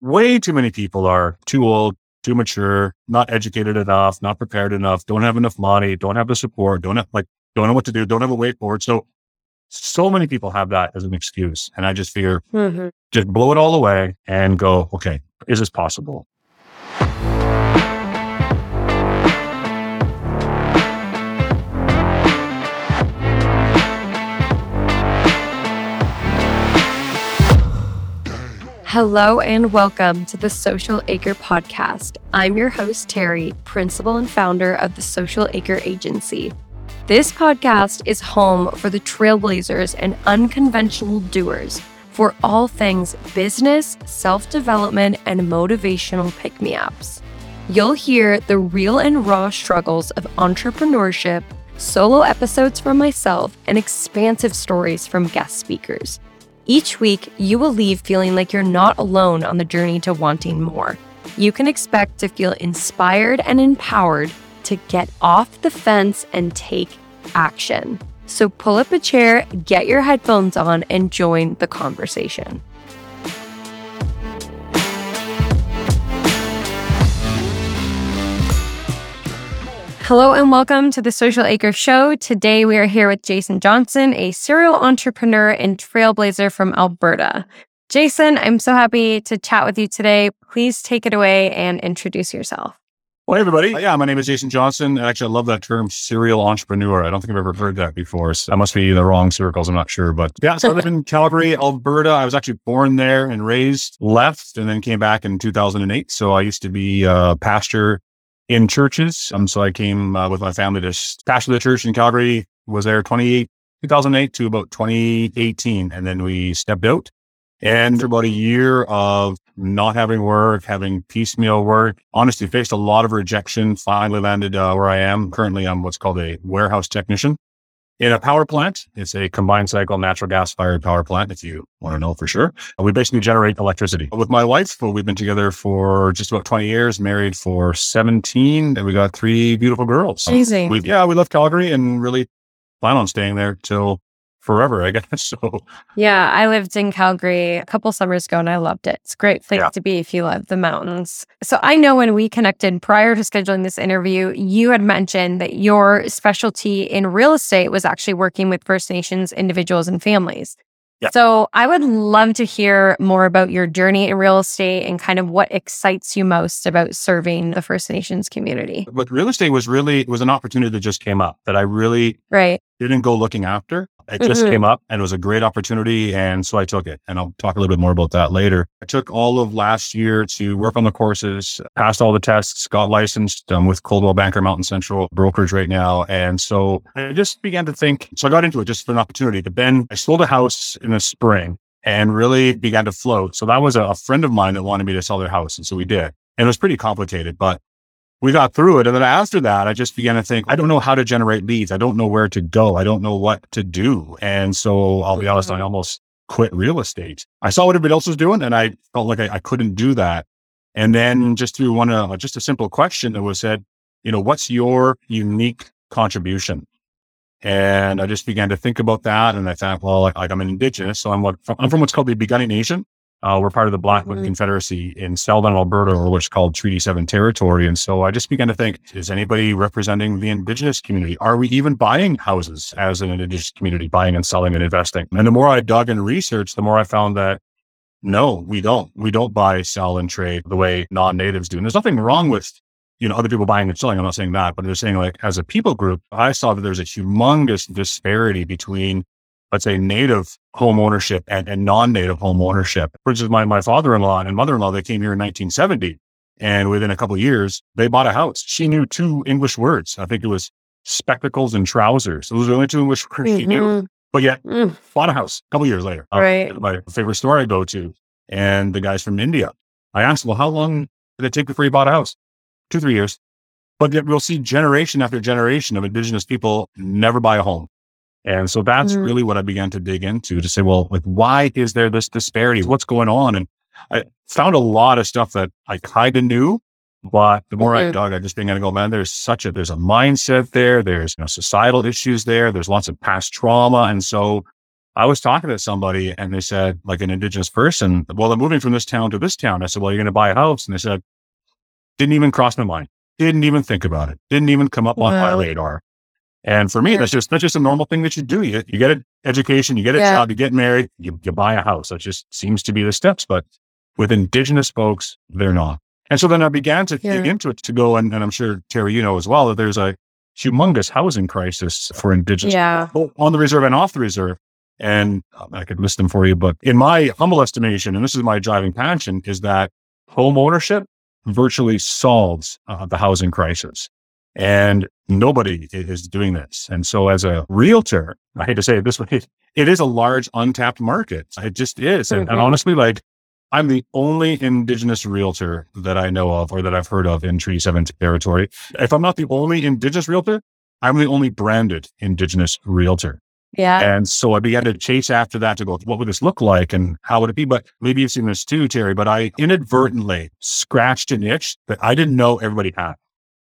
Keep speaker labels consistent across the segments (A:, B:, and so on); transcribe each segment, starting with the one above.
A: way too many people are too old, too mature, not educated enough, not prepared enough, don't have enough money, don't have the support, don't have like, don't know what to do, don't have a way forward. So, so many people have that as an excuse. And I just fear mm-hmm. just blow it all away and go, okay, is this possible?
B: Hello and welcome to the Social Acre podcast. I'm your host, Teri, principal and founder of the Social Acre Agency. This podcast is home for the trailblazers and unconventional doers for all things business, self development, and motivational pick me ups. You'll hear the real and raw struggles of entrepreneurship, solo episodes from myself, and expansive stories from guest speakers. Each week, you will leave feeling like you're not alone on the journey to wanting more. You can expect to feel inspired and empowered to get off the fence and take action. So pull up a chair, get your headphones on, and join the conversation. Hello and welcome to the Social Acre Show. Today we are here with Jason Johnson, a serial entrepreneur and trailblazer from Alberta. Jason, I'm so happy to chat with you today. Please take it away and introduce yourself.
A: Well, hey everybody. Yeah, my name is Jason Johnson. Actually, I love that term, serial entrepreneur. I don't think I've ever heard that before. So that must be in the wrong circles. I'm not sure. But yeah, so I live in Calgary, Alberta. I was actually born there and raised, left, and then came back in 2008. So I used to be a pastor in churches. Um, so I came uh, with my family to pastor the church in Calgary, was there 28, 2008 to about 2018. And then we stepped out. And for about a year of not having work, having piecemeal work, honestly faced a lot of rejection, finally landed uh, where I am. Currently, I'm what's called a warehouse technician in a power plant. It's a combined cycle natural gas fired power plant, if you want to know for sure. Uh, we basically generate electricity. With my wife, we've been together for just about 20 years, married for 17, and we got three beautiful girls.
B: Amazing.
A: We, yeah, we left Calgary and really plan on staying there till forever, I guess. So
B: yeah, I lived in Calgary a couple summers ago and I loved it. It's a great place yeah. to be if you love the mountains. So I know when we connected prior to scheduling this interview, you had mentioned that your specialty in real estate was actually working with First Nations individuals and families. Yeah. So I would love to hear more about your journey in real estate and kind of what excites you most about serving the First Nations community.
A: But real estate was really was an opportunity that just came up that I really
B: right.
A: didn't go looking after. It just mm-hmm. came up and it was a great opportunity. And so I took it. And I'll talk a little bit more about that later. I took all of last year to work on the courses, passed all the tests, got licensed um, with Coldwell Banker Mountain Central brokerage right now. And so I just began to think. So I got into it just for an opportunity. to then I sold a house in the spring and really began to float. So that was a, a friend of mine that wanted me to sell their house. And so we did. And it was pretty complicated, but we got through it. And then after that, I just began to think, I don't know how to generate leads. I don't know where to go. I don't know what to do. And so I'll be honest, I mm-hmm. almost quit real estate. I saw what everybody else was doing and I felt like I, I couldn't do that. And then just through one, uh, just a simple question that was said, you know, what's your unique contribution? And I just began to think about that. And I thought, well, like, I'm an indigenous. So I'm what, I'm from what's called the Piikani Nation. Uh, we're part of the Blackfoot mm-hmm. Confederacy in southern, Alberta, or what's called Treaty 7 territory. And so I just began to think, is anybody representing the Indigenous community? Are we even buying houses as an Indigenous community, buying and selling and investing? And the more I dug and researched, the more I found that no, we don't. We don't buy, sell, and trade the way non-natives do. And there's nothing wrong with you know, other people buying and selling. I'm not saying that, but they're saying like as a people group, I saw that there's a humongous disparity between let's say native home ownership and, and non-native home ownership. For instance, my, my father-in-law and mother-in-law, they came here in 1970 and within a couple of years, they bought a house. She knew two English words. I think it was spectacles and trousers. Those are the only two English words mm-hmm. she knew. Mm-hmm. But yet, mm. bought a house a couple years later.
B: Uh, right.
A: My favorite store I go to. And the guy's from India. I asked, well, how long did it take before you bought a house? Two, three years. But yet we'll see generation after generation of indigenous people never buy a home. And so that's mm-hmm. really what I began to dig into to say, well, like, why is there this disparity? What's going on? And I found a lot of stuff that I kind of knew, but the more mm-hmm. I dug, I just began to go, man, there's such a, there's a mindset there. There's you know, societal issues there. There's lots of past trauma. And so I was talking to somebody and they said, like an indigenous person, well, I'm moving from this town to this town. I said, well, you're going to buy a house. And they said, didn't even cross my mind. Didn't even think about it. Didn't even come up on my radar. And for me, that's just, that's just a normal thing that you do. You, you get an education, you get a
B: Yeah.
A: job, you get married, you, you buy a house. That just seems to be the steps. But with indigenous folks, they're not. And so then I began to dig into it to go, and, and I'm sure Teri, you know as well, that there's a humongous housing crisis for indigenous
B: Yeah.
A: on the reserve and off the reserve. And um, I could list them for you, but in my humble estimation, and this is my driving passion, is that home ownership virtually solves uh, the housing crisis. And nobody is doing this. And so as a realtor, I hate to say it this way, it is a large untapped market. It just is. And, and
B: Mhm.
A: honestly, like I'm the only indigenous realtor that I know of or that I've heard of in Treaty 7 territory. If I'm not the only indigenous realtor, I'm the only branded indigenous realtor.
B: Yeah.
A: And so I began to chase after that to go, what would this look like and how would it be? But maybe you've seen this too, Teri, but I inadvertently scratched an itch that I didn't know everybody had.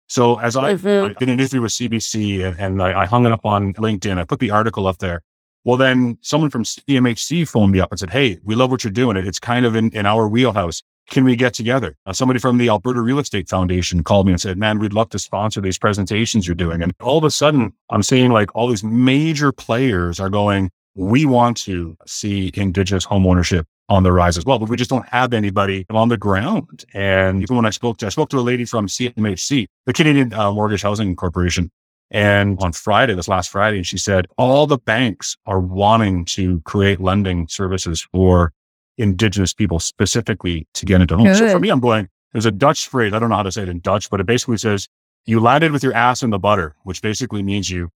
A: So as I. I did an interview with CBC and, and I, I hung it up on LinkedIn, I put the article up there. Well, then someone from CMHC phoned me up and said, Hey, we love what you're doing. It, It's kind of in, in our wheelhouse. Can we get together? Uh, somebody from the Alberta Real Estate Foundation called me and said, man, we'd love to sponsor these presentations you're doing. And all of a sudden I'm seeing like all these major players are going, we want to see indigenous home ownership on the rise as well, but we just don't have anybody on the ground. And even when I spoke to, I spoke to a lady from CMHC, the Canadian uh, Mortgage Housing Corporation. And on Friday, this last Friday, and she said, all the banks are wanting to create lending services for indigenous people specifically to get into homes. So for me, I'm going, there's a Dutch phrase. I don't know how to say it in Dutch, but it basically says you landed with your ass in the butter, which basically means you,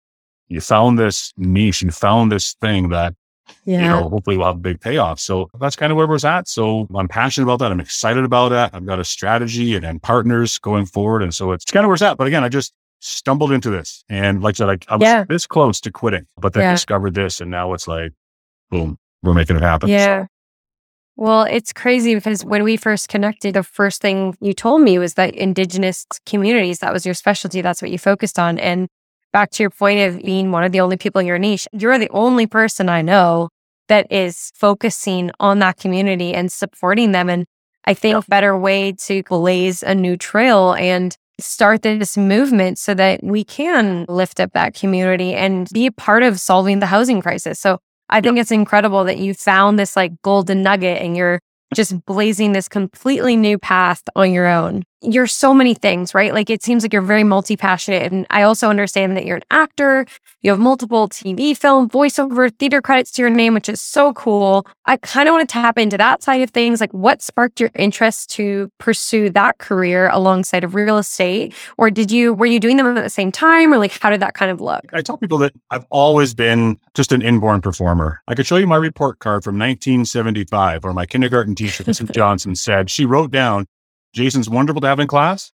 A: you found this niche, you found this thing that
B: Yeah.
A: you know, hopefully we'll have a big payoff. So that's kind of where we're at. So I'm passionate about that. I'm excited about that. I've got a strategy and, and partners going forward. And so it's kind of where it's at. But again, I just stumbled into this. And like I said, I, I was
B: Yeah.
A: this close to quitting, but then
B: Yeah.
A: discovered this. And now it's like, boom, we're making it happen.
B: Yeah. Well, it's crazy because when we first connected, the first thing you told me was that Indigenous communities, that was your specialty. That's what you focused on. And back to your point of being one of the only people in your niche, you're the only person I know that is focusing on that community and supporting them. And I think a better way to blaze a new trail and start this movement so that we can lift up that community and be a part of solving the housing crisis. So I think it's incredible that you found this like golden nugget and you're just blazing this completely new path on your own. You're so many things, right? Like it seems like you're very multi passionate. And I also understand that you're an actor, you have multiple TV, film, voiceover, theater credits to your name, which is so cool. I kind of want to tap into that side of things. Like what sparked your interest to pursue that career alongside of real estate? Or did you, were you doing them at the same time? Or like how did that kind of look?
A: I tell people that I've always been just an inborn performer. I could show you my report card from 1975 where my kindergarten teacher, Mrs. Johnson, said she wrote down, Jason's wonderful to have in class,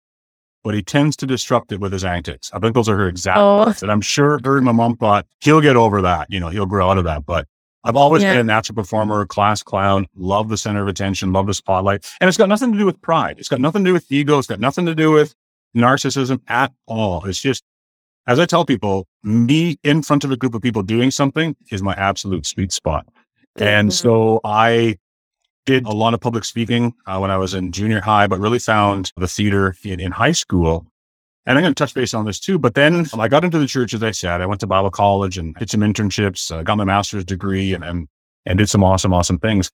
A: but he tends to disrupt it with his antics. I think those are her exact
B: Oh.
A: words. And I'm sure her and my mom thought he'll get over that. You know, he'll grow out of that. But I've always
B: Yeah.
A: been a natural performer, class clown, love the center of attention, love the spotlight. And it's got nothing to do with pride. It's got nothing to do with ego. It's got nothing to do with narcissism at all. It's just, as I tell people, me in front of a group of people doing something is my absolute sweet spot. And
B: Mhm.
A: so I did a lot of public speaking uh, when I was in junior high, but really found the theater in, in high school. And I'm going to touch base on this too. But then I got into the church, as I said. I went to Bible college and did some internships, uh, got my master's degree, and, and and did some awesome, awesome things.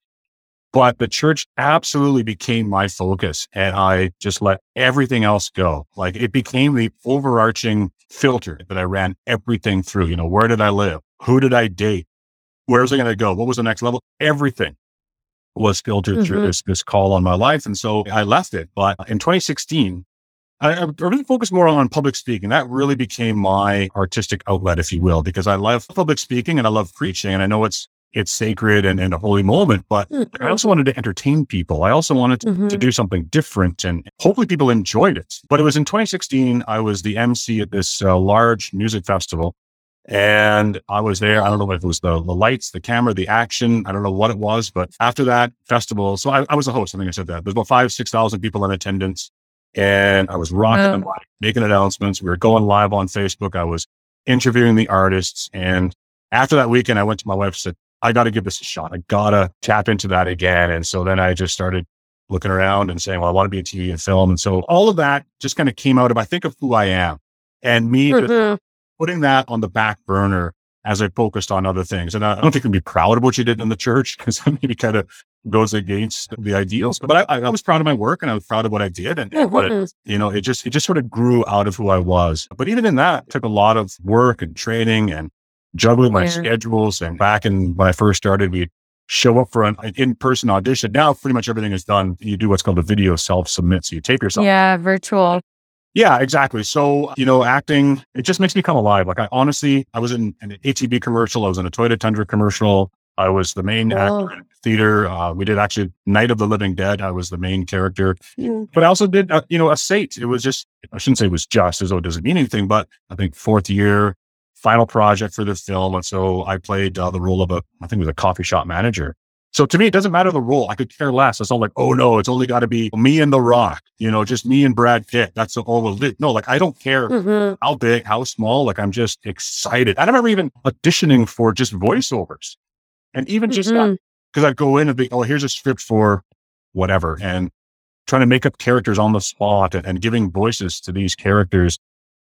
A: But the church absolutely became my focus, and I just let everything else go. Like it became the overarching filter that I ran everything through. You know, where did I live? Who did I date? Where was I going to go? What was the next level? Everything was filtered through
B: Mhm.
A: this this call on my life, and so I left it. But in 2016, I, I really focused more on public speaking. That really became my artistic outlet, if you will, because I love public speaking and I love preaching, and I know it's it's sacred and, and a holy moment. But I also wanted to entertain people. I also wanted to, to
B: Mhm.
A: do something different, and hopefully people enjoyed it. But it was in 2016. I was the MC at this uh, large music festival. And I was there. I don't know if it was the, the lights, the camera, the action. I don't know what it was, but after that festival, so I, I was a host. I think I said that. There's about five, 6,000 people in attendance. And I was rocking
B: Wow.
A: the mic, making announcements. We were going live on Facebook. I was interviewing the artists. And after that weekend, I went to my wife and said, I got to give this a shot. I got to tap into that again. And so then I just started looking around and saying, well, I want to be in TV and film. And so all of that just kind of came out of, I think of who I am and me mm-hmm. Putting that on the back burner as I focused on other things. And I don't think you can be proud of what you did in the church because that maybe kind of goes against the ideals. But I, I, was proud of my work and I was proud of what I did. And, what it, mm-hmm. you know, it just, it just sort of grew out of who I was. But even in that, took a lot of work and training and juggling my yeah. schedules. And back in when I first started, we show up for an in-person audition. Now pretty much everything is done. You do what's called a video self-submit. So you tape yourself.
B: Yeah, virtual.
A: Yeah, exactly. So, you know, acting, it just makes me come alive. Like I honestly, I was in an ATV commercial. I was in a Toyota Tundra commercial. I was the main actor in theater. Uh, we did actually Night of the Living Dead. I was the main character, mm. but I also did, uh, you know, a Sate. It was just, I shouldn't say it was just as though it doesn't mean anything, but I think fourth year, final project for the film. And so I played uh, the role of a, I think it was a coffee shop manager. So to me, it doesn't matter the role. I could care less. It's all like, oh no, it's only got to be me and The Rock, you know, just me and Brad Pitt. That's the all we'll No, like I don't care mm-hmm. how big, how small. Like I'm just excited. I remember even auditioning for just voiceovers, and even just because mm-hmm. I'd go in and be, oh, here's a script for whatever, and trying to make up characters on the spot and, and giving voices to these characters.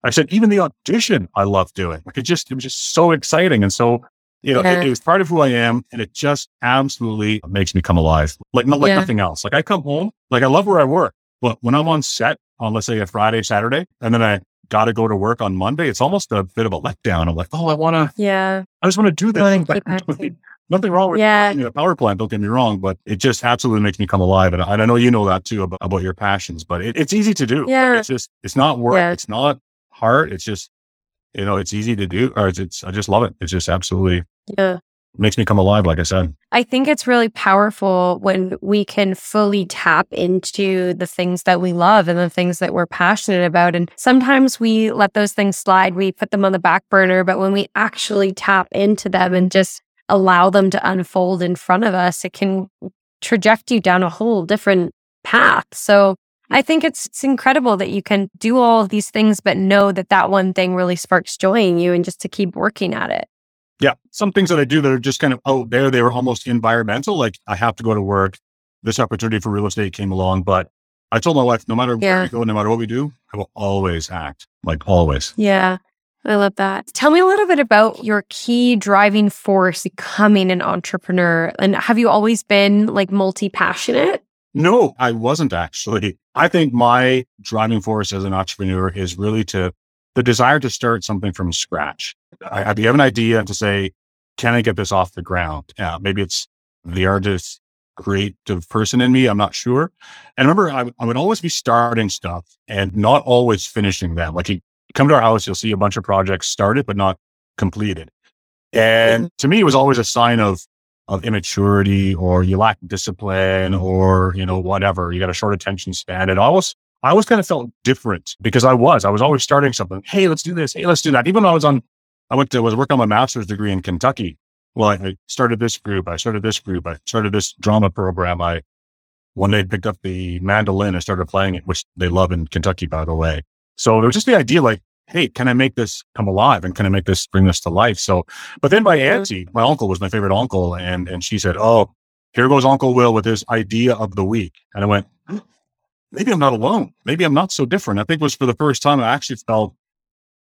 A: I said, even the audition, I love doing. Like it just, it was just so exciting. And so you know, yeah. it, it, was part of who I am, and it just absolutely makes me come alive, like not like yeah. nothing else. Like I come home, like I love where I work, but when I'm on set on let's say a Friday, Saturday, and then I got to go to work on Monday, it's almost a bit of a letdown. I'm like, oh, I want to,
B: yeah,
A: I just want to do this. Nothing wrong with yeah. a power plant. Don't get me wrong, but it just absolutely makes me come alive. And I, and I know you know that too about, about your passions, but it, it's easy to do.
B: Yeah.
A: It's just, it's not work. Yeah. It's not hard. It's just, you know, it's easy to do or it's, it's I just love it. It's just absolutely
B: yeah.
A: Makes me come alive, like I said.
B: I think it's really powerful when we can fully tap into the things that we love and the things that we're passionate about. And sometimes we let those things slide, we put them on the back burner. But when we actually tap into them and just allow them to unfold in front of us, it can traject you down a whole different path. So I think it's, it's incredible that you can do all of these things, but know that that one thing really sparks joy in you and just to keep working at it.
A: Yeah. Some things that I do that are just kind of out there, they were almost environmental. Like I have to go to work. This opportunity for real estate came along, but I told my wife, no matter yeah. where we go, no matter what we do, I will always act like always.
B: Yeah. I love that. Tell me a little bit about your key driving force becoming an entrepreneur. And have you always been like multi passionate?
A: No, I wasn't actually. I think my driving force as an entrepreneur is really to the desire to start something from scratch. I, I have an idea to say, can I get this off the ground? Maybe it's the artist creative person in me. I'm not sure. And remember, I, I would always be starting stuff and not always finishing them. Like you come to our house, you'll see a bunch of projects started, but not completed. And to me, it was always a sign of, of immaturity or you lack discipline or, you know, whatever. You got a short attention span. And always I always kind of felt different because I was, I was always starting something. Hey, let's do this. Hey, let's do that. Even when I was on, I went to, was working on my master's degree in Kentucky. Well, I, I started this group. I started this group. I started this drama program. I one day picked up the mandolin and started playing it, which they love in Kentucky, by the way. So there was just the idea like, Hey, can I make this come alive? And can I make this, bring this to life? So, but then my mm-hmm. auntie, my uncle was my favorite uncle. And, and she said, Oh, here goes Uncle Will with his idea of the week. And I went, hmm, maybe I'm not alone. Maybe I'm not so different. I think it was for the first time I actually felt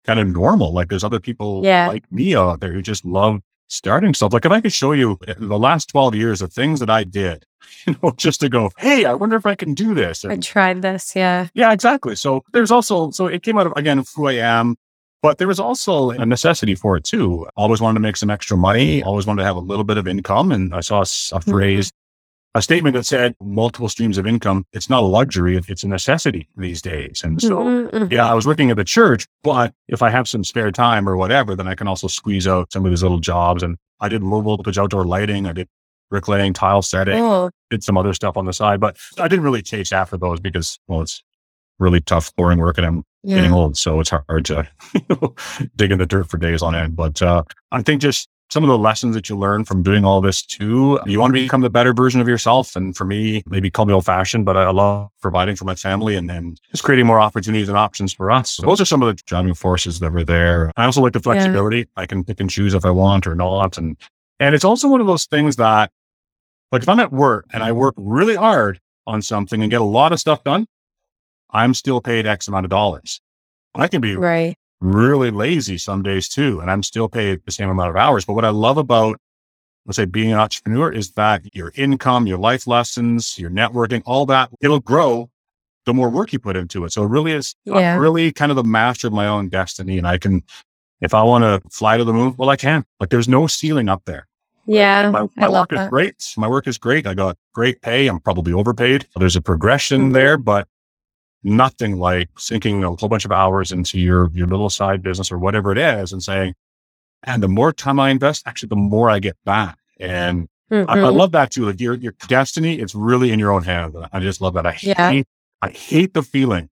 A: kind of normal. Like there's other people yeah. like me out there who just love starting stuff. Like if I could show you the last 12 years of things that I did, you know, just to go, Hey, I wonder if I can do this.
B: And, I tried this. Yeah.
A: Yeah, exactly. So there's also, so it came out of, again, who I am, but there was also a necessity for it too. Always wanted to make some extra money. Always wanted to have a little bit of income. And I saw a, a mm-hmm. phrase a statement that said multiple streams of income. It's not a luxury. It's a necessity these days. And so, mm-hmm, mm-hmm. yeah, I was working at the church, but if I have some spare time or whatever, then I can also squeeze out some of these little jobs. And I did low voltage outdoor lighting. I did bricklaying, tile setting, oh. did some other stuff on the side, but I didn't really chase after those because, well, it's really tough flooring work and I'm yeah. getting old. So it's hard to dig in the dirt for days on end. But, uh, I think just some of the lessons that you learn from doing all this too. You want to become the better version of yourself. And for me, maybe call me old fashioned, but I love providing for my family and, then just creating more opportunities and options for us. So those are some of the driving forces that were there. I also like the flexibility. Yeah. I can pick and choose if I want or not. And And it's also one of those things that, like, if I'm at work and I work really hard on something and get a lot of stuff done, I'm still paid X amount of dollars. I can be
B: right.
A: Really lazy some days too, and I'm still paid the same amount of hours. But what I love about, let's say, being an entrepreneur is that your income, your life lessons, your networking, all that, it'll grow the more work you put into it. So it really is
B: Yeah.
A: Really kind of the master of my own destiny. And I can, if I want to fly to the moon, well, I can. Like there's no ceiling up there.
B: Yeah.
A: My, my work is great. My work is great. I got great pay. I'm probably overpaid. There's a progression
B: Mhm.
A: there, but nothing like sinking a whole bunch of hours into your, your little side business or whatever it is and saying, and the more time I invest, actually, the more I get back. And I, I
B: Mhm.
A: love that too. Like your, your destiny, it's really in your own hands. I just love that. I
B: Yeah.
A: hate, I hate the feeling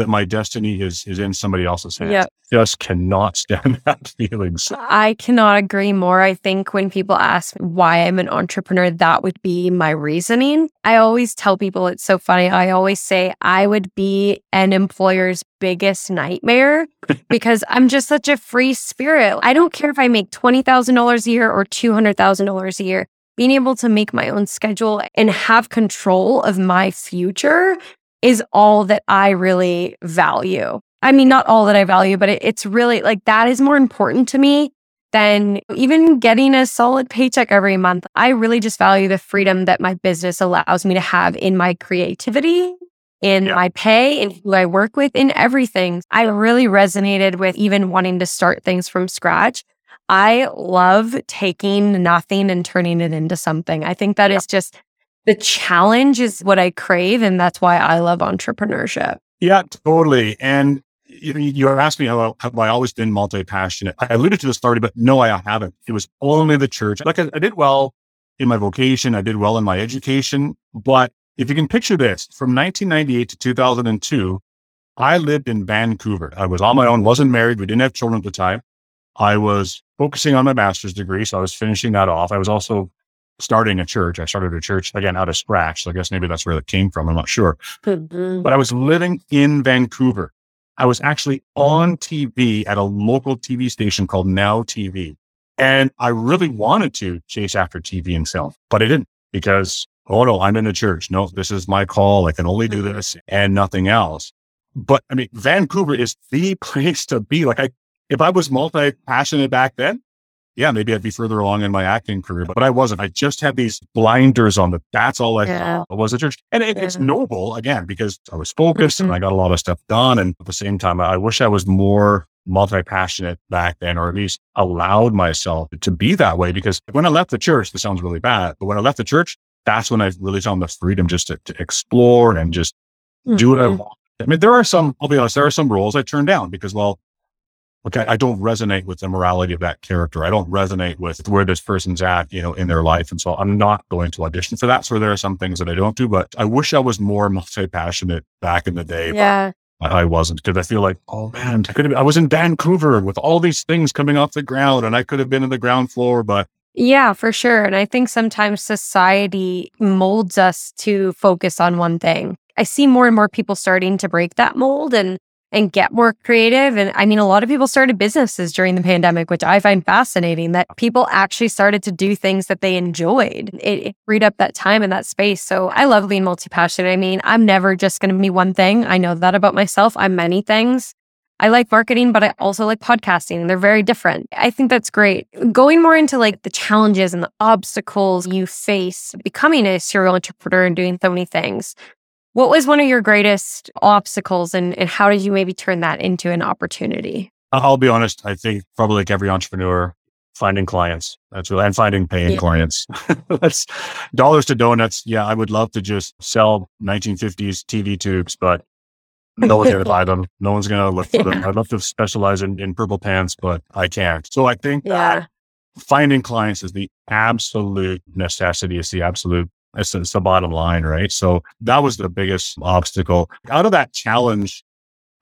A: that my destiny is, is in somebody else's hands.
B: Yep.
A: Just cannot stand that feeling. So,
B: I cannot agree more. I think when people ask why I'm an entrepreneur, that would be my reasoning. I always tell people it's so funny. I always say I would be an employer's biggest nightmare because I'm just such a free spirit. I don't care if I make $20,000 a year or $200,000 a year. Being able to make my own schedule and have control of my future is all that I really value. I mean, not all that I value, but it, it's really like that is more important to me than even getting a solid paycheck every month. I really just value the freedom that my business allows me to have in my creativity, in
A: Yeah.
B: my pay, in who I work with, in everything. I really resonated with even wanting to start things from scratch. I love taking nothing and turning it into something. I think that is just the challenge is what I crave. And that's why I love entrepreneurship.
A: yeah, totally. And you, you asked me how, have I always been multi passionate? I alluded to this already, but no, I haven't. It was only the church. Like I, I did well in my vocation, I did well in my education. But if you can picture this from 1998 to 2002, I lived in Vancouver. I was on my own, wasn't married. We didn't have children at the time. I was focusing on my master's degree. So I was finishing that off. I was also starting a church. I started a church again out of scratch. So I guess maybe that's where it came from. I'm not sure mm-hmm. but I was living in Vancouver. I was actually on TV at a local TV station called Now TV. And I really wanted to chase after TV and film, but I didn't because, oh no, I'm in the church. No, this is my call. I can only do mm-hmm. this and nothing else. But I mean, Vancouver is the place to be. Like I, if I was multi passionate back then, yeah, maybe I'd be further along in my acting career, but but I wasn't. I just had these blinders on that. That's all I
B: Yeah.
A: thought was a church. And it, it's noble again, because I was focused
B: Mhm.
A: and I got a lot of stuff done. And at the same time, I wish I was more multi passionate back then, or at least allowed myself to be that way. Because when I left the church, this sounds really bad, but when I left the church, that's when I really found the freedom just to, to explore and just do what I
B: Mhm.
A: want. I mean, there are some, I'll be honest, there are some roles I turned down because, well, okay, I don't resonate with the morality of that character. I don't resonate with where this person's at, you know, in their life. And so I'm not going to audition for that. So there are some things that I don't do, but I wish I was more multi-passionate back in the day.
B: Yeah.
A: I I wasn't because I feel like, oh man, I could have, I was in Vancouver with all these things coming off the ground and I could have been in the ground floor, but
B: Yeah, for sure. And I think sometimes society molds us to focus on one thing. I see more and more people starting to break that mold and and get more creative. And I mean, a lot of people started businesses during the pandemic, which I find fascinating that people actually started to do things that they enjoyed. It, it freed up that time and that space. So I love being multi passionate. I mean, I'm never just going to be one thing. I know that about myself. I'm many things. I like marketing, but I also like podcasting. They're very different. I think that's great. Going more into like the challenges and the obstacles you face becoming a serial entrepreneur and doing so many things. What was one of your greatest obstacles and, and how did you maybe turn that into an opportunity?
A: I'll be honest. I think probably like every entrepreneur, finding clients. That's really, and finding paying
B: Yeah.
A: clients. That's dollars to donuts. Yeah. I would love to just sell 1950s TV tubes, but no one's going to buy them. No one's going to look for them. I'd love to specialize in, in purple pants, but I can't. So I think that finding clients is the absolute necessity. It's the absolute, it's, the bottom line, right? So that was the biggest obstacle. Out of that challenge,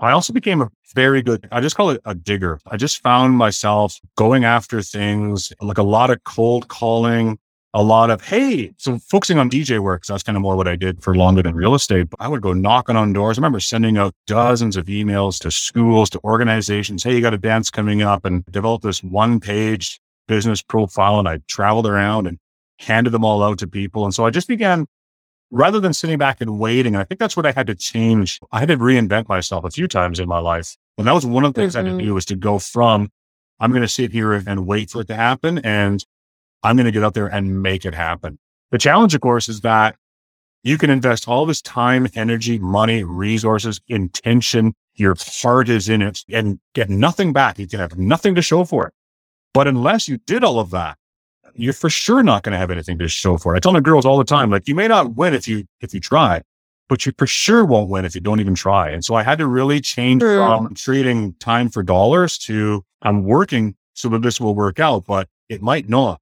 A: I also became a very good, I just call it a digger. I just found myself going after things like a lot of cold calling, a lot of, hey, so focusing on DJ work. that's kind of more what I did for longer than real estate. But I would go knocking on doors. I remember sending out dozens of emails to schools, to organizations. Hey, you got a dance coming up and develop this one page business profile and I traveled around and handed them all out to people. And so I just began rather than sitting back and waiting. I think that's what I had to change. I had to reinvent myself a few times in my life. And that was one of the things mm-hmm. I had to mm-hmm. do was to go from, I'm going to sit here and wait for it to happen. And I'm going to get out there and make it happen. The challenge, of course, is that you can invest all this time, energy, money, resources, intention. Your heart is in it and get nothing back. You can have nothing to show for it. But unless you did all of that, you're for sure not going to have anything to show for it. I tell my girls all the time, like you may not win if you, if you try, but you for sure won't win if you don't even try. And so I had to really change True. from trading time for dollars to I'm working so that this will work out, but it might not.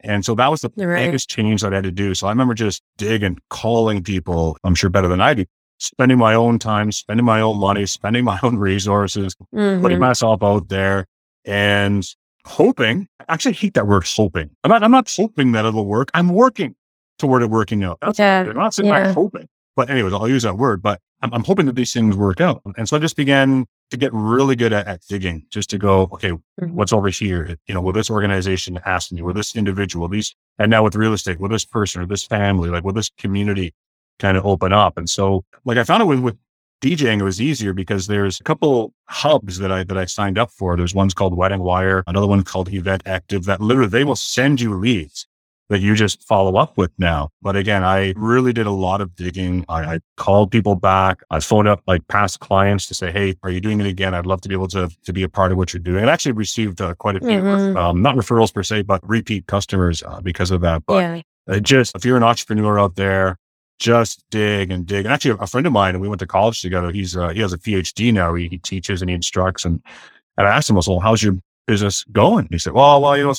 A: And so that was the right. biggest change that I had to do. So I remember just digging, calling people, I'm sure better than I do, spending my own time, spending my own money, spending my own resources, mm-hmm. putting myself out there and hoping. I actually hate that word hoping. I'm not, I'm not hoping that it'll work. I'm working toward it working out. That's, yeah. I'm not sitting yeah. hoping. But anyways, I'll use that word, but I'm, I'm, hoping that these things work out. And so I just began to get really good at, at digging, just to go, okay, mm-hmm. what's over here? You know, will this organization ask me, will this individual, these, and now with real estate, will this person or this family, like will this community kind of open up? And so like I found it with, with DJing, it was easier because there's a couple hubs that I that I signed up for. There's one's called Wedding Wire, another one called Event Active that literally they will send you leads that you just follow up with now. But again, I really did a lot of digging. I, I, called people back. I phoned up like past clients to say, Hey, are you doing it again? I'd love to be able to, to be a part of what you're doing. I actually received uh, quite a few, mm-hmm. um, not referrals per se, but repeat customers uh, because of that. But yeah. just, if you're an entrepreneur out there, just dig and dig. And actually a friend of mine, and we went to college together. He's, uh, he has a PhD now. He, he teaches and he instructs. And, and I asked him, well, how's your business going? He said, well, well, you know,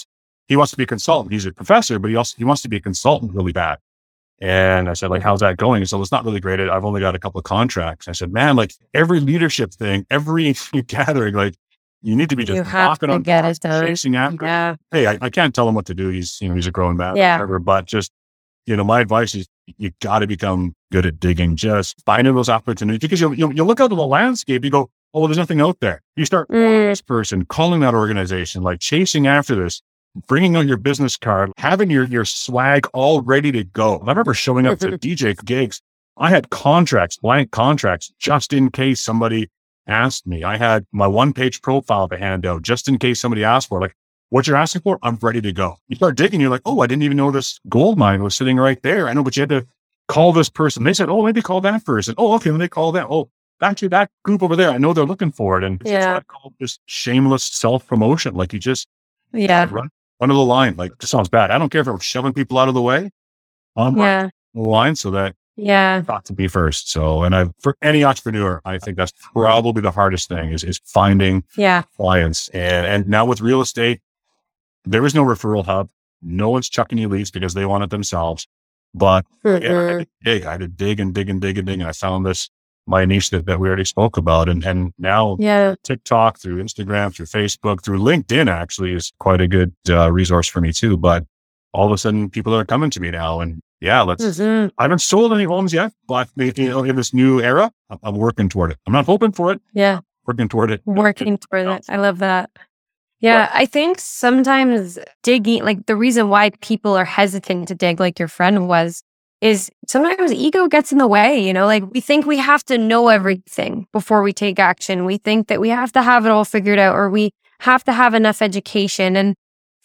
A: he wants to be a consultant. He's a professor, but he also, he wants to be a consultant really bad. And I said, like, how's that going? So it's not really great. I've only got a couple of contracts. I said, man, like every leadership thing, every gathering, like you need to be just knocking on
B: get
A: chasing after. Yeah. Hey, I, I, can't tell him what to do. He's, you know, he's a growing man, yeah. whatever, but just, you know, my advice is you got to become good at digging, just finding those opportunities because you'll, you'll, you'll look out at the landscape. You go, oh, well, there's nothing out there. You start mm. this person, calling that organization, like chasing after this bringing out your business card, having your, your swag all ready to go. I remember showing up to DJ gigs. I had contracts, blank contracts, just in case somebody asked me. I had my one page profile to hand out just in case somebody asked for it. Like, what you're asking for, I'm ready to go. You start digging, you're like, oh, I didn't even know this gold mine was sitting right there. I know, but you had to call this person. They said, oh, maybe call that person. Oh, okay, let me call oh, that. Oh, actually, that group over there, I know they're looking for it. And yeah. it's called just shameless self promotion. Like you just
B: yeah.
A: run under the line. Like this sounds bad. I don't care if I'm shoving people out of the way. I'm yeah. the line so that
B: yeah
A: got to be first. So and I for any entrepreneur, I think that's probably the hardest thing is is finding
B: yeah
A: clients. And and now with real estate, there is no referral hub. No one's chucking you leads because they want it themselves. But mm-hmm. yeah, I had to dig, I had to dig and dig and dig and dig. And I found this my niche that, that we already spoke about. And, and now
B: yeah.
A: TikTok through Instagram, through Facebook, through LinkedIn actually is quite a good uh, resource for me too. But all of a sudden people are coming to me now and yeah, let's, mm-hmm. I haven't sold any homes yet, but you know, in this new era, I'm, I'm working toward it. I'm not hoping for it.
B: Yeah.
A: Working toward it.
B: Working toward it. I love that. Yeah, I think sometimes digging, like the reason why people are hesitant to dig, like your friend was, is sometimes ego gets in the way, you know, like we think we have to know everything before we take action. We think that we have to have it all figured out or we have to have enough education. And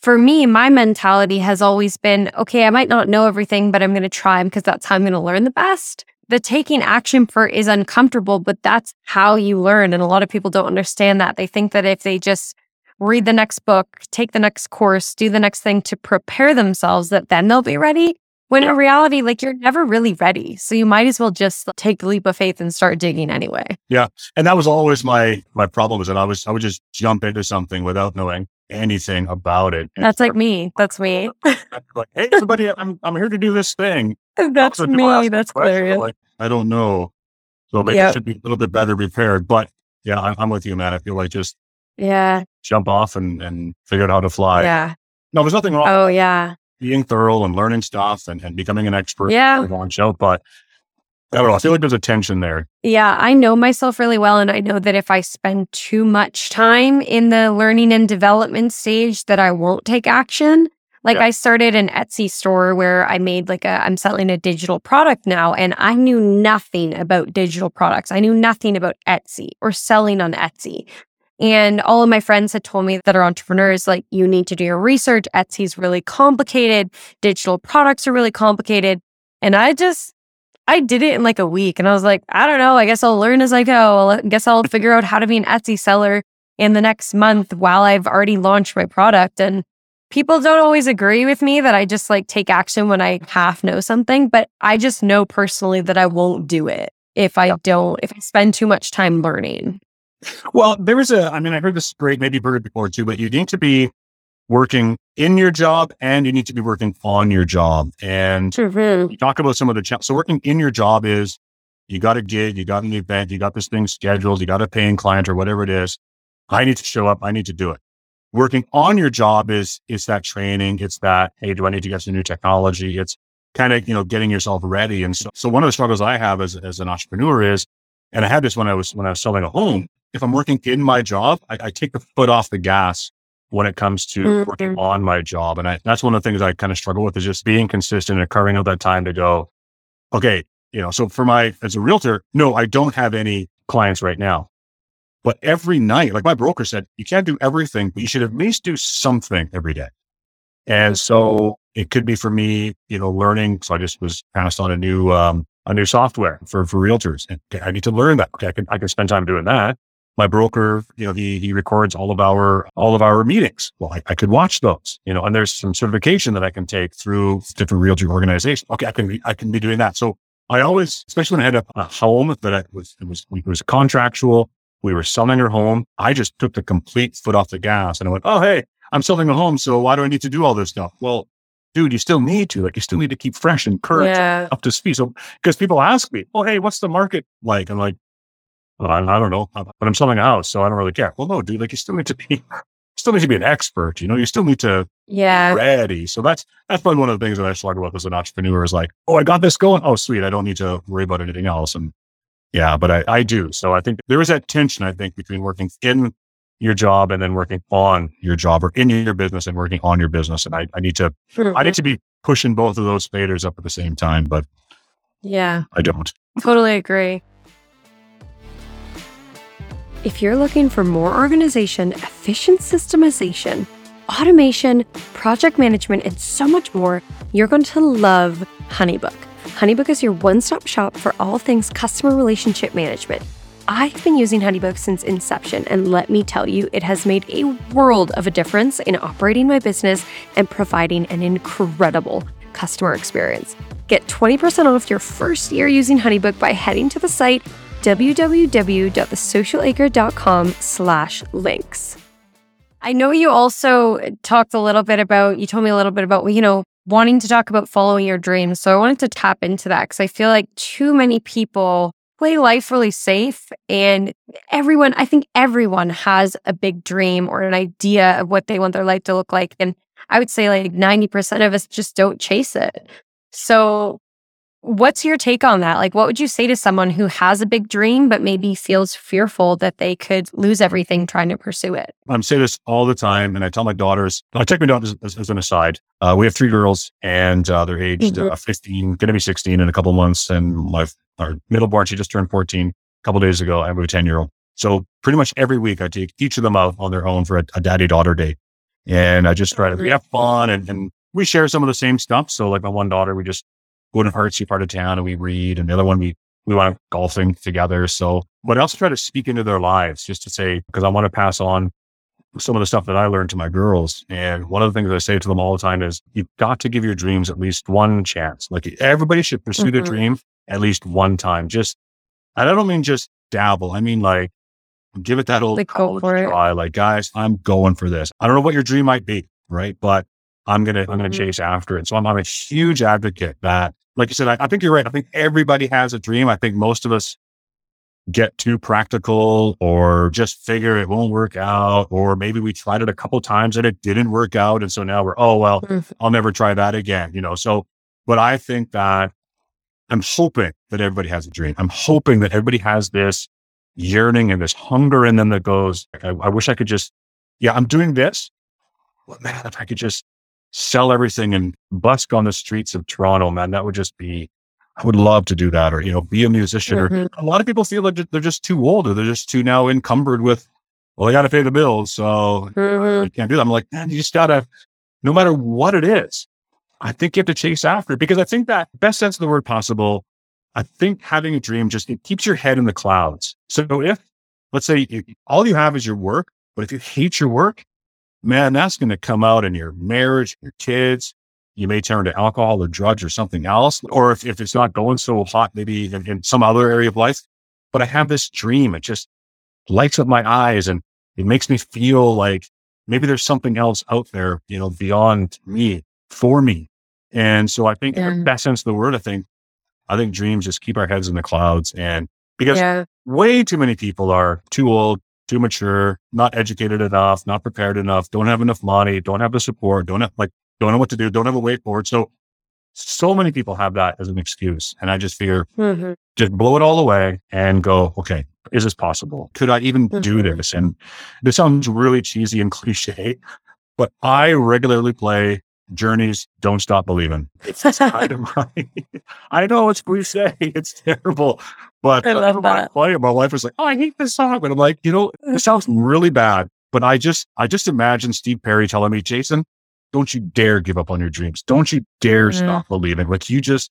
B: for me, my mentality has always been okay, I might not know everything, but I'm going to try because that's how I'm going to learn the best. The taking action for is uncomfortable, but that's how you learn. And a lot of people don't understand that. They think that if they just read the next book, take the next course, do the next thing to prepare themselves, that then they'll be ready. When in reality, like you're never really ready. So you might as well just take the leap of faith and start digging anyway.
A: Yeah. And that was always my my problem is that I was I would just jump into something without knowing anything about it.
B: That's like me. That's me.
A: like, hey, somebody, I'm I'm here to do this thing.
B: That's me. That's hilarious.
A: Like, I don't know. So maybe yep. I should be a little bit better prepared. But yeah, I'm, I'm with you, man. I feel like just
B: yeah,
A: jump off and and figure out how to fly.
B: Yeah.
A: No, there's nothing wrong.
B: Oh yeah
A: being thorough and learning stuff and, and becoming an expert
B: yeah.
A: launch out. But I don't know. I feel like there's a tension there.
B: Yeah, I know myself really well. And I know that if I spend too much time in the learning and development stage, that I won't take action. Like
A: Yeah.
B: I started an Etsy store where I made like a, I'm selling a digital product now, and I knew nothing about digital products. I knew nothing about Etsy or selling on Etsy. And all of my friends had told me that are entrepreneurs, like, you need to do your research. Etsy's really complicated. Digital products are really complicated. And I just, I did it in like a week and I was like, I don't know. I guess I'll learn as I go. I guess I'll figure out how to be an Etsy seller in the next month while I've already launched my product. And people don't always agree with me that I just like take action when I half know something, but I just know personally that I won't do it if I don't, if I spend too much time learning.
A: Well, there was a, I mean, I heard this great, maybe you've heard it before too, but you need to be working in your job and you need to be working on your job. And you talk about some of the challenges. So working in your job is you got a gig, you got an event, you got this thing scheduled, you got a paying client or whatever it is. I need to show up. I need to do it. Working on your job is, is that training. It's that, Hey, do I need to get some new technology? It's kind of, you know, getting yourself ready. And so, so one of the struggles I have as, as an entrepreneur is, and I had this when I was, when I was selling a home. If I'm working in my job, I, I take the foot off the gas when it comes to
B: Mhm.
A: working on my job. And I, that's one of the things I kind of struggle with is just being consistent and carving out that time to go, okay, you know, so for my, as a realtor, no, I don't have any clients right now. But every night, like my broker said, you can't do everything, but you should at least do something every day. And so it could be for me, you know, learning. So I just was passed on a new, um, a new software for, for realtors. And okay, I need to learn that. Okay. I can, I can spend time doing that. My broker, you know, he, he records all of our, all of our meetings. Well, I, I could watch those, you know, and there's some certification that I can take through different realtor organizations. Okay. I can, be, I can be doing that. So I always, especially when I had a, a home that I was, it was, it was contractual. We were selling our home. I just took the complete foot off the gas and I went, Oh, hey, I'm selling a home. So why do I need to do all this stuff? Well, dude, you still need to, like, you still need to keep fresh and current
B: Yeah.
A: up to speed. So, because people ask me, well, hey, what's the market like? I'm like, well, I, I don't know, but I'm selling a house. So I don't really care. Well, no, dude, like you still need to be, still need to be an expert. You know, you still need to
B: Yeah.
A: ready. So that's that's probably one of the things that I struggle with as an entrepreneur is like, oh, I got this going. Oh, sweet. I don't need to worry about anything else. And yeah, but I, I do. So I think there is that tension, I think, between working in your job and then working on your job or in your business and working on your business. And I, I need to I need mm-hmm. to be pushing both of those faders up at the same time, but
B: Yeah.
A: I don't.
B: Totally agree. If you're looking for more organization, efficient systemization, automation, project management, and so much more, you're going to love Honeybook. Honeybook is your one stop shop for all things customer relationship management. I've been using Honeybook since inception, and let me tell you, it has made a world of a difference in operating my business and providing an incredible customer experience. Get 20% off your first year using Honeybook by heading to the site www.thesocialacre.com slash links. I know you also talked a little bit about, you told me a little bit about, you know, wanting to talk about following your dreams. So I wanted to tap into that because I feel like too many people play life really safe and everyone, I think everyone has a big dream or an idea of what they want their life to look like. And I would say like 90% of us just don't chase it. So What's your take on that? Like, what would you say to someone who has a big dream, but maybe feels fearful that they could lose everything trying to pursue it?
A: I say this all the time, and I tell my daughters. I take my daughters as, as an aside. Uh, we have three girls, and uh, they're aged
B: Mhm.
A: uh, 15, going to be 16 in a couple months. And my our middle born, she just turned 14 a couple days ago. I have a 10 year old. So pretty much every week, I take each of them out on their own for a, a daddy daughter date, and I just try to we have fun, and, and we share some of the same stuff. So like my one daughter, we just go to an artsy part of town and we read, and the other one we we went golfing together. So, but I also try to speak into their lives just to say, because I want to pass on some of the stuff that I learned to my girls. And one of the things I say to them all the time is you've got to give your dreams at least one chance. Like everybody should pursue their
B: Mhm.
A: dream at least one time. Just, and I don't mean just dabble. I mean like give it that old
B: Like, go
A: college
B: for it.
A: try. Like guys, I'm going for this. I don't know what your dream might be, right? But I'm gonna I'm gonna
B: Mhm.
A: chase after it. So I'm, I'm a huge advocate that, like you said, I, I think you're right. I think everybody has a dream. I think most of us get too practical or just figure it won't work out, or maybe we tried it a couple times and it didn't work out, and so now we're oh well,
B: Mhm.
A: I'll never try that again. You know. So, but I think that I'm hoping that everybody has a dream. I'm hoping that everybody has this yearning and this hunger in them that goes, I, I wish I could just, yeah, I'm doing this. But man, if I could just sell everything and busk on the streets of Toronto, man, that would just be, I would love to do that or, you know, be a musician
B: Mhm.
A: or a lot of people feel like they're just too old or they're just too now encumbered with, well, I got to pay the bills. So
B: Mhm.
A: I can't do that. I'm like, man, you just gotta, no matter what it is, I think you have to chase after it because I think that best sense of the word possible, I think having a dream just, it keeps your head in the clouds. So if, let's say you, all you have is your work, but if you hate your work, man, that's going to come out in your marriage, your kids. You may turn to alcohol or drugs or something else. Or if, if it's not going so hot, maybe in, in some other area of life. But I have this dream. It just lights up my eyes and it makes me feel like maybe there's something else out there, you know, beyond me, for me. And so I think in
B: Yeah.
A: the best sense of the word, I think, I think dreams just keep our heads in the clouds. And because
B: Yeah.
A: way too many people are too old, too mature, not educated enough, not prepared enough, don't have enough money, don't have the support, don't have like, don't know what to do, don't have a way forward. So, so many people have that as an excuse. And I just figure
B: Mhm.
A: just blow it all away and go, okay, is this possible? Could I even do
B: Mhm.
A: this? And this sounds really cheesy and cliche, but I regularly play Journey's Don't Stop Believing. It's kind of my, I know it's cliche, it's terrible, but
B: I love
A: whenever I
B: that.
A: play it, my wife was like, oh, I hate this song. But I'm like, you know, this sounds really bad. But I just, I just imagine Steve Perry telling me, Jason, don't you dare give up on your dreams. Don't you dare
B: Mm.
A: stop believing. Like you just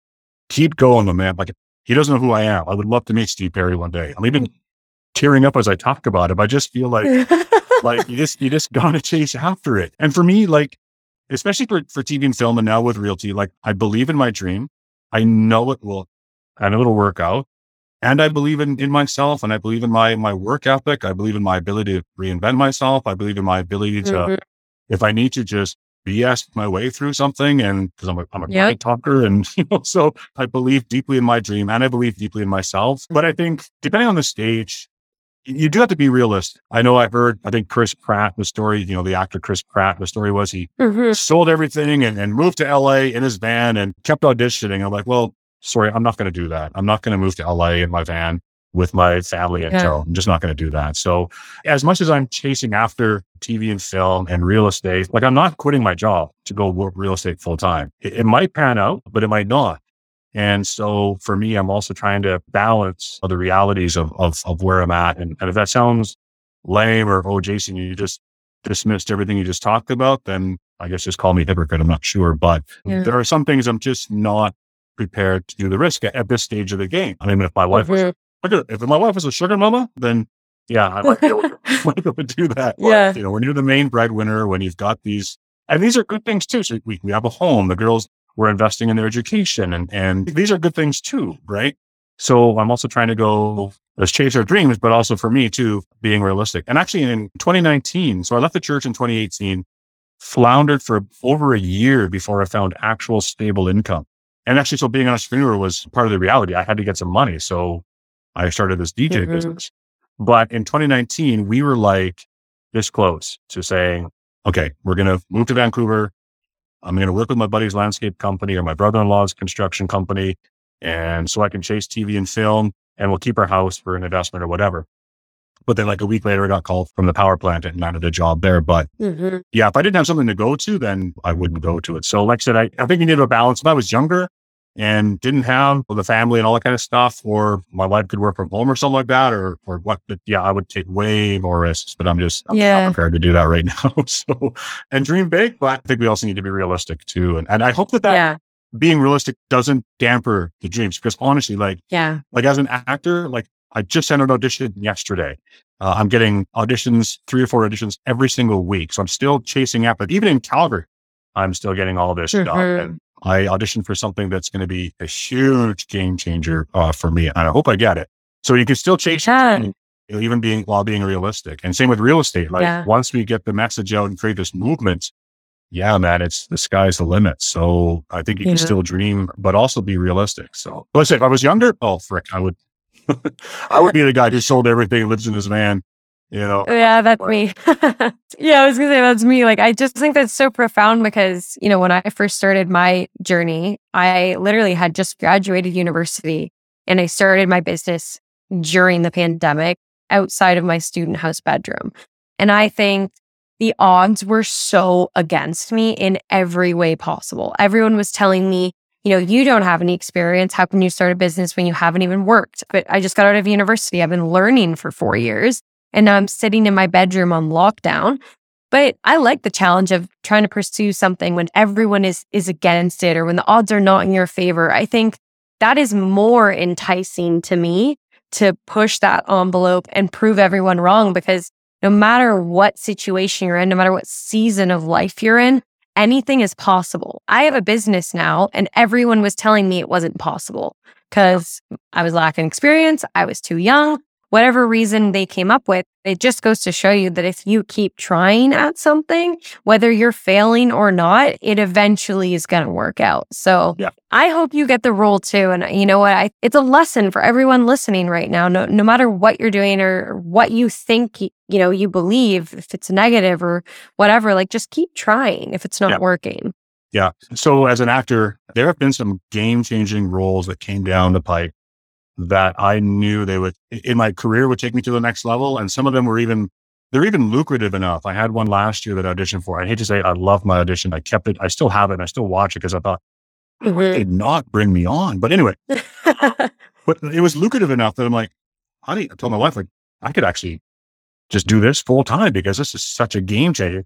A: keep going, my man. Like he doesn't know who I am. I would love to meet Steve Perry one day. I'm even tearing up as I talk about him. I just feel like, like you just, you just gotta chase after it. And for me, like, especially for, for TV and film and now with realty, like I believe in my dream. I know it will, I know it'll work out. And I believe in, in myself and I believe in my, my work ethic. I believe in my ability to reinvent myself. I believe in my ability to,
B: Mhm.
A: if I need to just BS my way through something and because I'm a, I'm a
B: Yep.
A: great talker and, you know, so I believe deeply in my dream and I believe deeply in myself. But I think depending on the stage, you do have to be realistic. I know I've heard, I think Chris Pratt, the story, you know, the actor Chris Pratt, the story was he
B: Mhm.
A: sold everything and, and moved to LA in his van and kept auditioning. I'm like, well, sorry, I'm not going to do that. I'm not going to move to LA in my van with my family in
B: Yeah.
A: tow. I'm just not going to do that. So as much as I'm chasing after TV and film and real estate, like I'm not quitting my job to go work real estate full time. It, it might pan out, but it might not. And so for me, I'm also trying to balance the realities of, of, of where I'm at. And, and if that sounds lame or, oh, Jason, you just dismissed everything you just talked about, then I guess just call me hypocrite. I'm not sure. But
B: Yeah.
A: there are some things I'm just not prepared to do the risk at, at this stage of the game. I mean, if my wife was,
B: Mhm.
A: if my wife was a sugar mama, then yeah, I might be able to, might be able to do that. But,
B: Yeah.
A: You know, when you're the main breadwinner, when you've got these, and these are good things too. So we, we have a home, the girls were investing in their education and, and these are good things too, right? So I'm also trying to go, let's chase our dreams, but also for me too, being realistic. And actually in 2019, so I left the church in 2018, floundered for over a year before I found actual stable income. And actually, so being an entrepreneur was part of the reality. I had to get some money. So I started this DJ
B: Mhm.
A: business. But in 2019, we were like this close to saying, okay, we're going to move to Vancouver. I'm going to work with my buddy's landscape company or my brother-in-law's construction company. And so I can chase TV and film and we'll keep our house for an investment or whatever. But then like a week later, I got called from the power plant and landed a job there. But
B: Mhm.
A: yeah, if I didn't have something to go to, then I wouldn't go to it. So like I said, I, I think you need a balance. When I was younger and didn't have the family and all that kind of stuff, or my wife could work from home or something like that, or or what, but yeah, I would take way more risks, but I'm just I'm
B: Yeah.
A: not prepared to do that right now. So and dream big, but I think we also need to be realistic too. And and I hope that that
B: Yeah.
A: being realistic doesn't damper the dreams because honestly, like
B: Yeah.
A: like as an actor, like I just sent an audition yesterday. Uh, I'm getting auditions, three or four auditions every single week. So I'm still chasing after, even in Calgary, I'm still getting all this stuff.
B: Mhm.
A: And I auditioned for something that's going to be a huge game changer uh, for me. And I hope I get it. So you can still chase
B: Yeah.
A: dream, you know, even being while being realistic. And same with real estate. Like
B: Yeah.
A: once we get the message out and create this movement, yeah, man, it's the sky's the limit. So I think you can still dream, but also be realistic. So let's say if I was younger, oh frick, I would, I would be the guy who sold everything, lives in his van, you know.
B: Oh, yeah, that's me. yeah, I was gonna say that's me. Like, I just think that's so profound because, you know, when I first started my journey, I literally had just graduated university and I started my business during the pandemic outside of my student house bedroom. And I think the odds were so against me in every way possible. Everyone was telling me, you know, you don't have any experience. How can you start a business when you haven't even worked? But I just got out of university. I've been learning for four years and now I'm sitting in my bedroom on lockdown. But I like the challenge of trying to pursue something when everyone is is against it or when the odds are not in your favor. I think that is more enticing to me to push that envelope and prove everyone wrong because no matter what situation you're in, no matter what season of life you're in, anything is possible. I have a business now and everyone was telling me it wasn't possible because I was lacking experience. I was too young whatever reason they came up with, it just goes to show you that if you keep trying at something, whether you're failing or not, it eventually is going to work out. So
A: yeah.
B: I hope you get the role too. And uh, you know what? I, it's a lesson for everyone listening right now. No, no matter what you're doing or what you think, you know, you believe, if it's negative or whatever, like just keep trying if it's not
A: yeah.
B: working.
A: Yeah. So as an actor, there have been some game changing roles that came down the pipe that I knew they would in my career would take me to the next level. And some of them were even they're even lucrative enough. I had one last year that I auditioned for. I hate to say I love my audition. I kept it. I still have it. And I still watch it because I thought mm-hmm. did not bring me on. But anyway, but it was lucrative enough that I'm like, honey, I told my wife like I could actually just do this full time because this is such a game changer.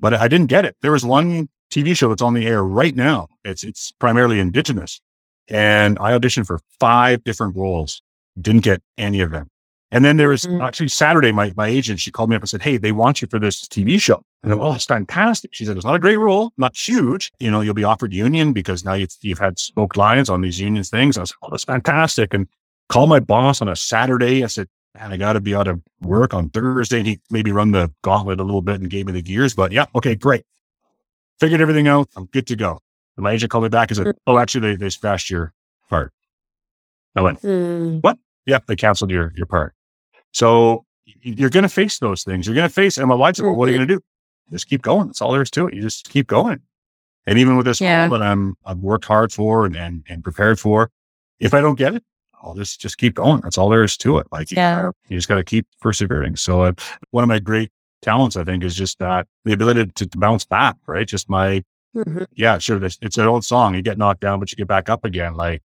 A: But I didn't get it. There was one TV show that's on the air right now. It's it's primarily indigenous. And I auditioned for five different roles, didn't get any of them. And then there was mm-hmm. actually Saturday, my, my agent, she called me up and said, Hey, they want you for this TV show. And I went, Oh, it's fantastic. She said, It's not a great role, not huge. You know, you'll be offered union because now you've, you've had smoked lines on these union things. I was like, Oh, that's fantastic. And called my boss on a Saturday. I said, Man, I got to be out of work on Thursday. And he maybe run the gauntlet a little bit and gave me the gears. But yeah, okay, great. Figured everything out. I'm good to go. And my agent called me back and said. Oh, actually, they, they smashed your part. I went, mm. What? Yeah, they canceled your, your part. So you're going to face those things. You're going to face, and my wife said, Well, what are you going to do? Just keep going. That's all there is to it. You just keep going. And even with this yeah. that I'm, I've worked hard for and, and, and prepared for, if I don't get it, I'll just, just keep going. That's all there is to it. Like, yeah. you, you just got to keep persevering. So uh, one of my great talents, I think, is just that the ability to, to bounce back, right? Just my Mm-hmm. Yeah, sure. It's an old song. You get knocked down, but you get back up again. Like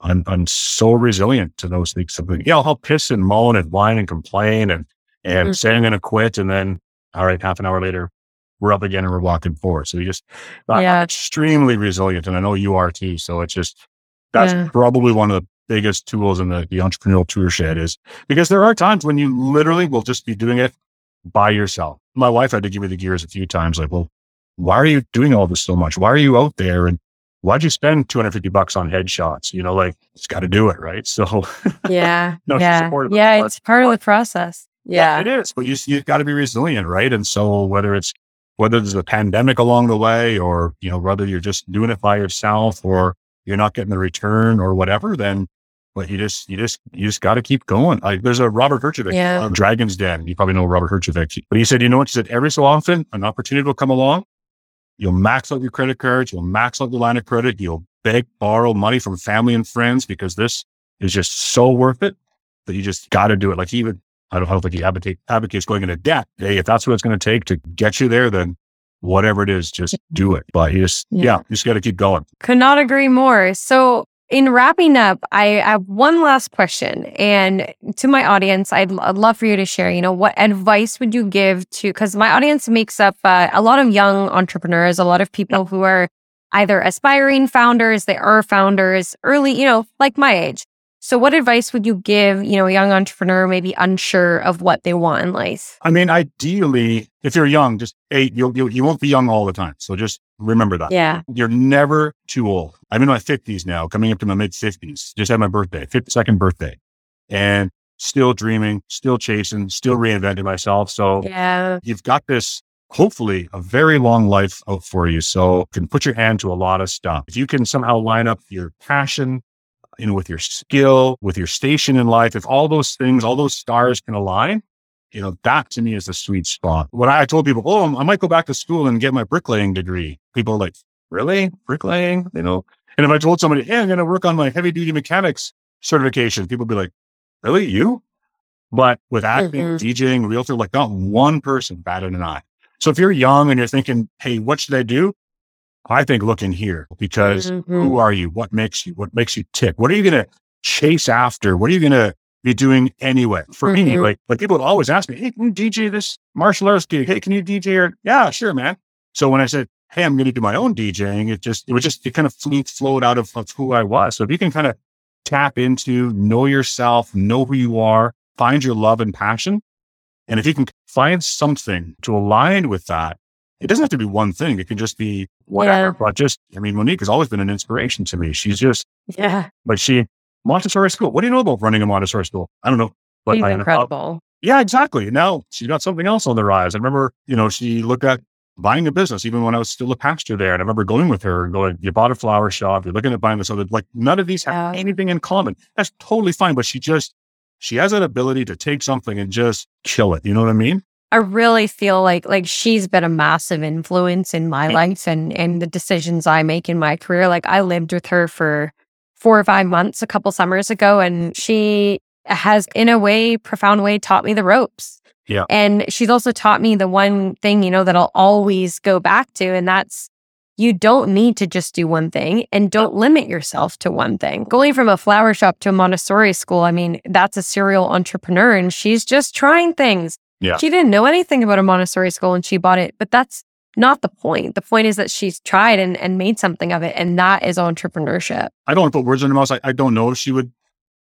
A: I'm, I'm so resilient to those things. Yeah, I'll piss and moan and whine and complain and, and mm-hmm. say I'm going to quit. And then, all right, half an hour later, we're up again and we're walking forward. So you just, yeah. extremely resilient. And I know you are too. So it's just, that's yeah. probably one of the biggest tools in the, the entrepreneurial tool shed is because there are times when you literally will just be doing it by yourself. My wife had to give me the gears a few times, like, well, why are you doing all this so much? Why are you out there? And why'd you spend 250 bucks on headshots? You know, like it's got to do it. Right. So
B: yeah, no, yeah, yeah. It's part of the process. Yeah.
A: yeah it is, but you, you've got to be resilient. Right. And so whether it's, whether there's a pandemic along the way or, you know, whether you're just doing it by yourself or you're not getting the return or whatever, then but you just, you just, you just got to keep going. Like there's a Robert Herjavec, yeah. Dragon's Den. You probably know Robert Herjavec, but he said, you know what? He said, every so often an opportunity will come along You'll max out your credit cards. You'll max out your line of credit. You'll beg, borrow money from family and friends because this is just so worth it that you just got to do it. Like he would, I don't, I don't think he advocate, advocates going into debt. Hey, if that's what it's going to take to get you there, then whatever it is, just do it. But you just, yeah, yeah you just got to keep going.
B: Could not agree more. So in wrapping up, I have one last question. And to my audience, I'd, I'd, love for you to share, you know, what advice would you give to, because my audience makes up uh, a lot of young entrepreneurs, a lot of people who are either aspiring founders, they are founders early, you know, like my age. So what advice would you give, you know, a young entrepreneur maybe unsure of what they want in life?
A: I mean, ideally, if you're young, just hey, you'll, you'll, you won't be young all the time. So just remember that.
B: Yeah.
A: You're never too old. I'm in my fifties now, coming up to my mid fifties. Just had my birthday, 52nd birthday and still dreaming, still chasing, still reinventing myself. So
B: yeah,
A: you've got this hopefully a very long life out for you. So you can put your hand to a lot of stuff. If you can somehow line up your passion you know, with your skill, with your station in life, if all those things, all those stars can align, you know, that to me is the sweet spot. When I told people, oh, I might go back to school and get my bricklaying degree, people are like, really? Bricklaying? You know? And if I told somebody, hey, I'm going to work on my heavy duty mechanics certification, people be like, really you? But with acting,
C: Mhm.
A: DJing, realtor, like not one person batted an eye. So if you're young and you're thinking, hey, what should I do? I think look in here because
C: Mhm.
A: who are you? What makes you? What makes you tick? What are you going to chase after? What are you going to be doing anyway? For me,
C: Mhm.
A: like, like people would always ask me, hey, can you DJ this martial arts gig? Hey, can you DJ? Or, yeah, sure, man. So when I said, hey, I'm going to do my own DJing, it just, it was just, it kind of flew, flowed out of, of who I was. So if you can kind of tap into, know yourself, know who you are, find your love and passion. And if you can find something to align with that, it doesn't have to be one thing. It can just be whatever.
C: Yeah.
A: But just, I mean, Monique has always been an inspiration to me. She's just
C: Yeah.
A: But she Montessori school. What do you know about running a Montessori school? I don't know. But
C: He's
A: I- uh,
C: incredible.
A: yeah, exactly. Now she's got something else on the rise. I remember, you know, she looked at buying a business even when I was still a pastor there. And I remember going with her and going, you bought a flower shop, you're looking at buying this other, like none of these have
C: Yeah.
A: anything in common. That's totally fine. But she just, she has that ability to take something and just kill it. You know what I mean?
B: I really feel like like she's been a massive influence in my
A: mm.
B: life and and the decisions I make in my career. Like I lived with her for four or five months a couple summers ago, and she has, in a way, profound way, taught me the ropes.
A: Yeah.
B: And she's also taught me the one thing, you know, that I'll always go back to, and that's you don't need to just do one thing and don't limit yourself to one thing. Going from a flower shop to a Montessori school, I mean, that's a serial entrepreneur and she's just trying things.
A: Yeah.
B: She didn't know anything about a Montessori school and she bought it, but that's not the point. The point is that she's tried and, and made something of it. And that is entrepreneurship.
A: I don't want to put words in her mouth. I, I don't know if she would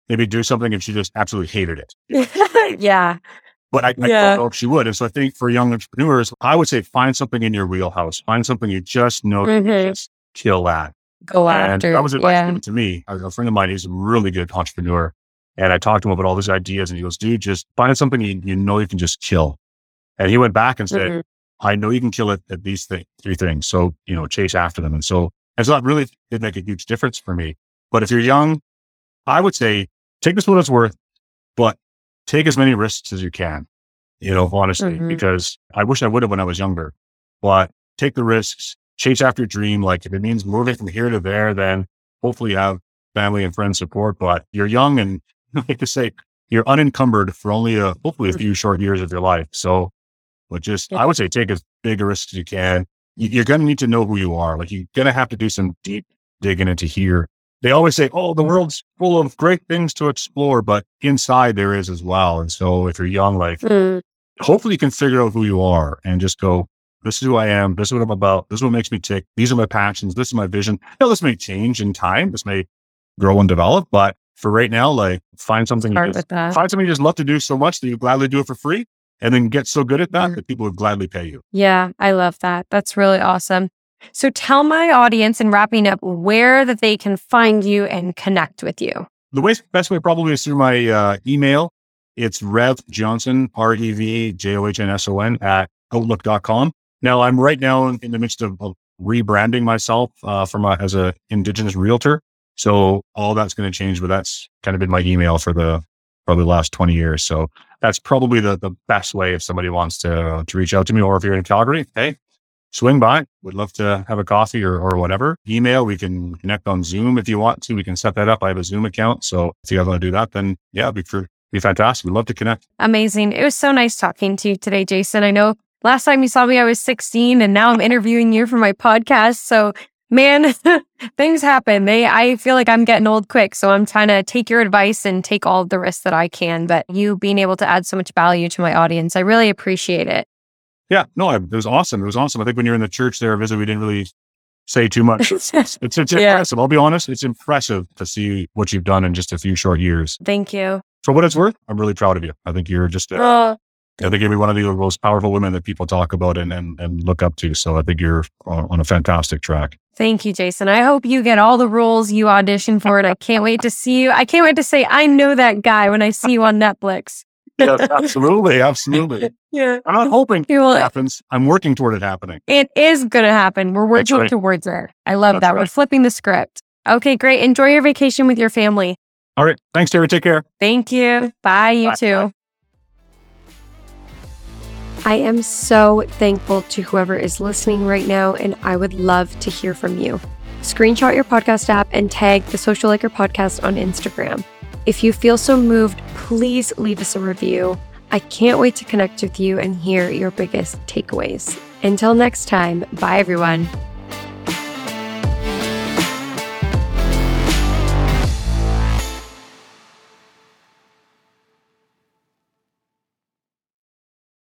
A: maybe do something if she just absolutely hated it.
B: yeah.
A: but I, I
B: Yeah.
A: don't know if she would. And so I think for young entrepreneurs, I would say find something in your wheelhouse, find something you just know
B: Mhm.
A: just kill at.
B: Go
A: And
B: after.
A: that was advice
B: yeah.
A: given to me. A a friend of mine, he's a really good entrepreneur. And I talked to him about all these ideas and he goes, dude, just find something you, you know you can just kill. And he went back and said,
B: Mhm.
A: I know you can kill it at these th- three things. So, you know, chase after them. And so, and so that really did make a huge difference for me. But if you're young, I would say take this what it's worth, but take as many risks as you can, you know, honestly,
B: Mhm.
A: because I wish I would have when I was younger, but take the risks, chase after your dream. Like if it means moving from here to there, then hopefully you have family and friends support, but you're young and like to say, you're unencumbered for only a, hopefully a few short years of your life. So, but just, I would say take as big a risk as you can. You, you're going to need to know who you are. Like you're going to have to do some deep digging into here. They always say, oh, the world's full of great things to explore, but inside there is as well. And so if you're young, like
B: Mm.
A: hopefully you can figure out who you are and just go, this is who I am. This is what I'm about. This is what makes me tick. These are my passions. This is my vision. Now, this may change in time. This may grow and develop, but for right now, like find something, you
B: Start
A: just,
B: with that.
A: find something you just love to do so much that you gladly do it for free and then get so good at that
B: Mhm.
A: that people would gladly pay you.
B: Yeah, I love that. That's really awesome. So tell my audience in wrapping up where that they can find you and connect with you.
A: The way, best way probably is through my uh, email. It's Rev Johnson, R E V J O H N S O N at outlook.com. Now I'm right now in, in the midst of, of rebranding myself uh, from a, as a indigenous realtor. So all that's going to change, but that's kind of been my email for the probably last 20 years. So that's probably the, the best way if somebody wants to, uh, to reach out to me or if you're in Calgary, hey, swing by. Would love to have a coffee or, or whatever. Email, we can connect on Zoom if you want to. We can set that up. I have a Zoom account. So if you guys want to do that, then yeah, be, be fantastic. We'd love to connect.
B: Amazing. It was so nice talking to you today, Jason. I know last time you saw me, I was 16 and now I'm interviewing you for my podcast. So man, things happen. They, I feel like I'm getting old quick. So I'm trying to take your advice and take all the risks that I can. But you being able to add so much value to my audience, I really appreciate it.
A: Yeah, no, I, it was awesome. It was awesome. I think when you're in the church there, visit, we didn't really say too much. It's, it's, it's
B: Yeah.
A: impressive. I'll be honest. It's impressive to see what you've done in just a few short years.
B: Thank you.
A: For what it's worth, I'm really proud of you. I think you're just, uh,
B: Oh,
A: I think you're one of the most powerful women that people talk about and, and, and look up to. So I think you're on a fantastic track.
B: Thank you, Jason. I hope you get all the roles you audition for, and I can't wait to see you. I can't wait to say I know that guy when I see you on Netflix.
A: Yes, absolutely. Absolutely.
B: Yeah,
A: I'm not hoping
B: you
A: it
B: will.
A: happens. I'm working toward it happening.
B: It is going to happen. We're working
A: right.
B: towards it. I love
A: That's
B: that. We're flipping the script. Okay, great. Enjoy your vacation with your family.
A: All right. Thanks, Teri. Take care.
B: Thank you. Bye, you
A: Bye.
B: too.
C: I am so thankful to whoever is listening right now, and I would love to hear from you. Screenshot your podcast app and tag the Social Acre Podcast on Instagram.
B: If you feel so moved, please leave us a review. I can't wait to connect with you and hear your biggest takeaways. Until next time, bye everyone.